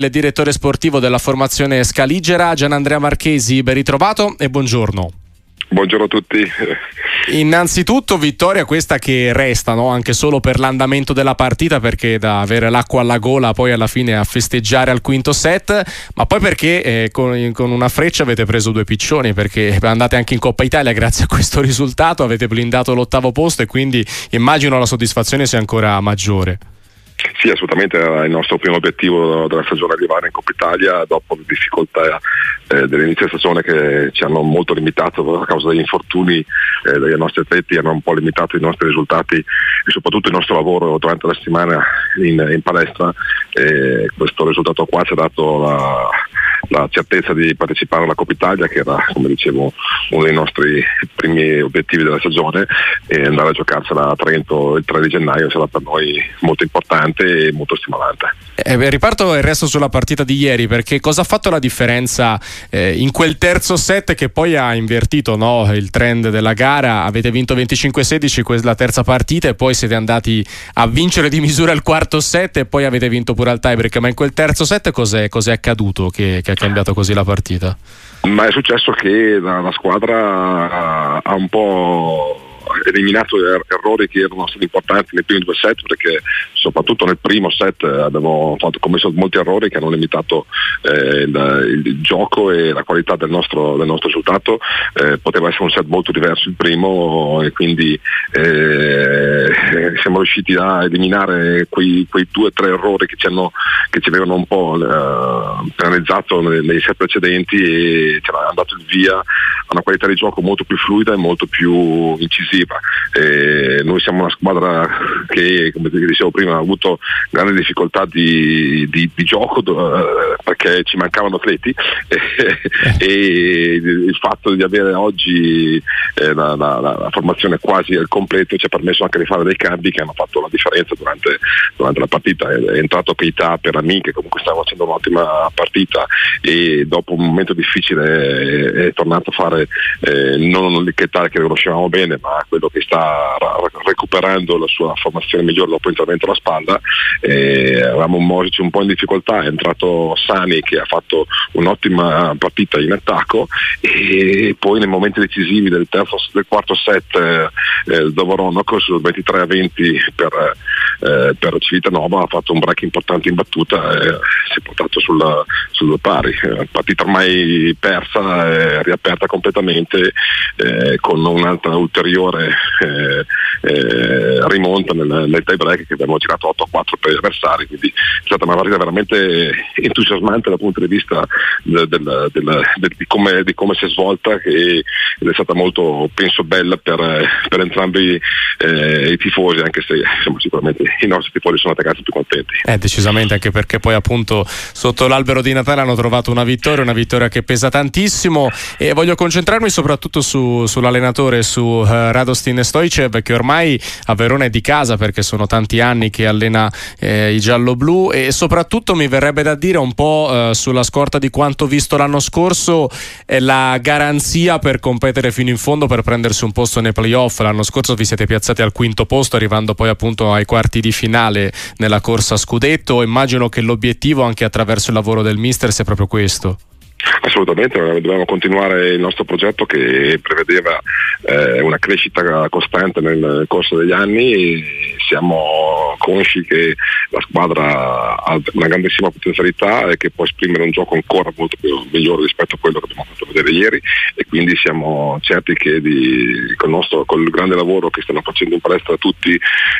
Il direttore sportivo della formazione Scaligera, Gianandrea Marchesi, ben ritrovato e buongiorno. Buongiorno a tutti. Innanzitutto vittoria questa che resta no? anche solo per l'andamento della partita perché da avere l'acqua alla gola poi alla fine a festeggiare al quinto set ma poi perché eh, con, con, una freccia avete preso due piccioni perché andate anche in Coppa Italia grazie a questo risultato avete blindato l'ottavo posto e quindi immagino la soddisfazione sia ancora maggiore. Sì, assolutamente era il nostro primo obiettivo della stagione arrivare in Coppa Italia dopo le difficoltà eh, dell'inizio stagione che ci hanno molto limitato a causa degli infortuni eh, dei nostri atleti, hanno un po' limitato i nostri risultati e soprattutto il nostro lavoro durante la settimana in, in palestra. E questo risultato qua ci ha dato la, la certezza di partecipare alla Coppa Italia che era come dicevo uno dei nostri primi obiettivi della stagione e andare a giocarsela a Trento il 3 di gennaio sarà per noi molto importante e molto stimolante. Eh, riparto il resto sulla partita di ieri perché cosa ha fatto la differenza eh, in quel terzo set che poi ha invertito no, il trend della gara avete vinto 25-16 la terza partita e poi siete andati a vincere di misura il quarto set e poi avete vinto pure al tiebreak ma in quel terzo set cos'è, cos'è accaduto che, che ha cambiato così la partita? Ma è successo che la, la squadra ha un po' eliminato er-, errori che erano stati importanti nei primi due set perché soprattutto nel primo set abbiamo fatto, commesso molti errori che hanno limitato eh, il, il, gioco e la qualità del nostro, del nostro risultato. Eh, poteva essere un set molto diverso il primo e quindi eh, siamo riusciti a eliminare quei, quei due o tre errori che ci, hanno, che ci avevano un po' eh, penalizzato nei, nei, set precedenti e ci hanno dato il via a una qualità di gioco molto più fluida e molto più incisiva. Eh, noi siamo una squadra che, come dicevo prima, ha avuto grandi difficoltà di, di, di gioco eh, perché ci mancavano atleti e il fatto di avere oggi eh, la, la, la, formazione quasi al completo ci ha permesso anche di fare dei cambi che hanno fatto la differenza durante, durante la partita. È, è entrato Keita per Ami che comunque stava facendo un'ottima partita e dopo un momento difficile è, è tornato a fare eh, non un Keita che conoscevamo bene ma quello che sta recuperando la sua formazione migliore dopo l'intervento alla spalla. Eh, avevamo un Moric un po' in difficoltà, è entrato Sani che ha fatto un'ottima partita in attacco e poi nei momenti decisivi del, terzo, del quarto set eh, il Dovoronoc sul 23 a 20 per, eh, per Civitanova ha fatto un break importante in battuta e si è portato sul, sul pari. Eh, partita ormai persa, eh, riaperta completamente eh, con un'altra ulteriore eh, eh, rimonta nel, nel tie break che abbiamo girato 8 a 4 per gli avversari, quindi è stata una partita veramente entusiasmante dal punto di vista del, del, del, di, come, di, come, si è svolta che, ed è stata molto penso bella per, per entrambi eh, i tifosi, anche se insomma, sicuramente i nostri tifosi sono attaccati più contenti. Eh, decisamente, anche perché poi appunto sotto l'albero di Natale hanno trovato una vittoria, una vittoria che pesa tantissimo e voglio concentrarmi soprattutto su, sull'allenatore, su uh, Radostin Stoicev che ormai a Verona è di casa perché sono tanti anni che allena eh, i giallo-blu e soprattutto mi verrebbe da dire un po' eh, sulla scorta di quanto visto l'anno scorso è la garanzia per competere fino in fondo per prendersi un posto nei playoff. L'anno scorso vi siete piazzati al quinto posto arrivando poi appunto ai quarti di finale nella corsa scudetto. Immagino che l'obiettivo anche attraverso il lavoro del mister sia proprio questo. Assolutamente, dobbiamo continuare il nostro progetto che prevedeva eh, una crescita costante nel corso degli anni. Siamo consci che la squadra ha una grandissima potenzialità e che può esprimere un gioco ancora molto più migliore rispetto a quello che abbiamo fatto vedere ieri e quindi siamo certi che di, col, nostro, col grande lavoro che stanno facendo in palestra tutti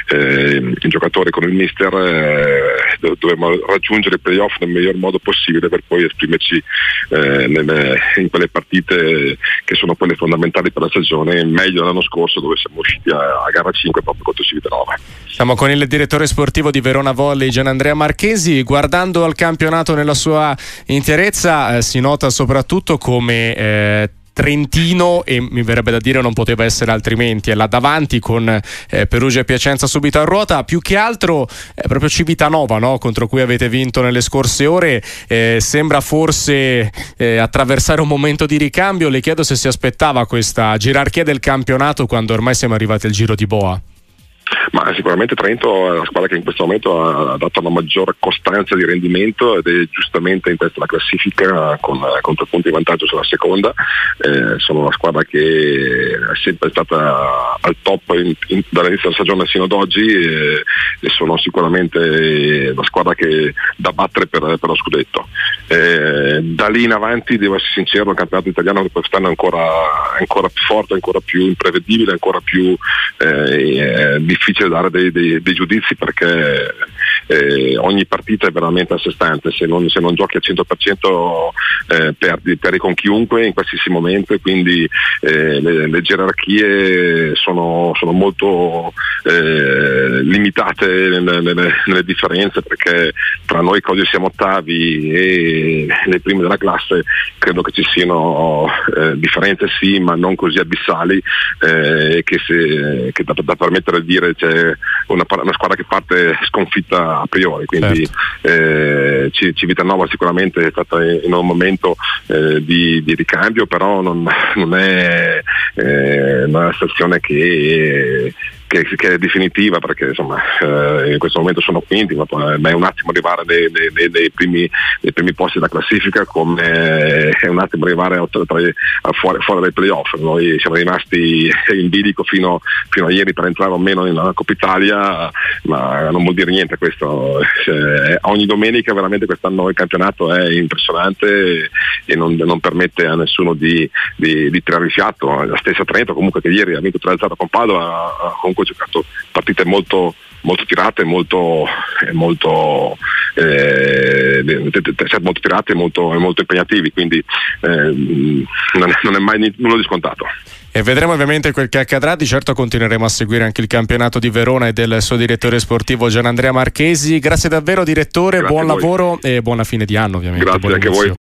eh, i giocatori con il mister eh, dobbiamo raggiungere i playoff nel miglior modo possibile per poi esprimerci eh, nelle, in quelle partite che sono quelle fondamentali per la stagione, meglio l'anno scorso dove siamo usciti a, a gara 5 proprio contro Civitanova. Siamo con il direttore sportivo di Verona Volley, Gian Andrea Marchesi. Guardando al campionato nella sua interezza, eh, si nota soprattutto come eh, Trentino e mi verrebbe da dire non poteva essere altrimenti, è là davanti con eh, Perugia e Piacenza subito a ruota, più che altro è proprio Civitanova no? contro cui avete vinto nelle scorse ore, eh, sembra forse eh, attraversare un momento di ricambio, le chiedo se si aspettava questa gerarchia del campionato quando ormai siamo arrivati al giro di Boa. Ma sicuramente Trento è la squadra che in questo momento ha dato una maggiore costanza di rendimento ed è giustamente in testa alla classifica con, con tre punti di vantaggio sulla seconda. Eh, sono una squadra che è sempre stata al top in, in, dall'inizio della stagione sino ad oggi e, e, sono sicuramente la squadra che da battere per, per lo scudetto. Eh, da lì in avanti devo essere sincero, il campionato italiano quest'anno è ancora, ancora più forte, ancora più imprevedibile, ancora più eh, difficile dare dei, dei, dei giudizi perché eh, ogni partita è veramente a sé stante, se non, se non giochi al 100% eh, perdi, perdi, con chiunque in qualsiasi momento e quindi eh, le, le, gerarchie sono, sono molto eh, limitate nelle, nelle, nelle, differenze perché tra noi che oggi siamo ottavi e le prime della classe credo che ci siano eh, differenze sì ma non così abissali eh, che, se, che da, da, permettere di dire c'è una, una squadra che parte sconfitta a priori, quindi certo. eh, Civitanova sicuramente è stata in un momento eh, di, di, ricambio, però non, non è eh, una stazione che che, che, è definitiva perché insomma eh, in questo momento sono quinti ma è un attimo arrivare nei, nei, nei, primi, nei primi, posti della classifica come è un attimo arrivare a, a, fuori, fuori, dai playoff. Noi siamo rimasti in bilico fino, fino, a ieri per entrare o meno nella Coppa Italia ma non vuol dire niente questo. Eh, ogni domenica veramente quest'anno il campionato è impressionante e non, non permette a nessuno di, di, di tirare il fiato. La stessa Trento comunque che ieri ha vinto 3-0 con Padova con comunque ha giocato partite molto, molto tirate, molto, molto, eh, molto tirate e molto, molto, impegnativi, quindi eh, non, è, non, è, mai nulla di scontato. E vedremo ovviamente quel che accadrà, di certo continueremo a seguire anche il campionato di Verona e del suo direttore sportivo Gian Andrea Marchesi. Grazie davvero direttore, Grazie buon lavoro e buona fine di anno ovviamente. Grazie anche a voi.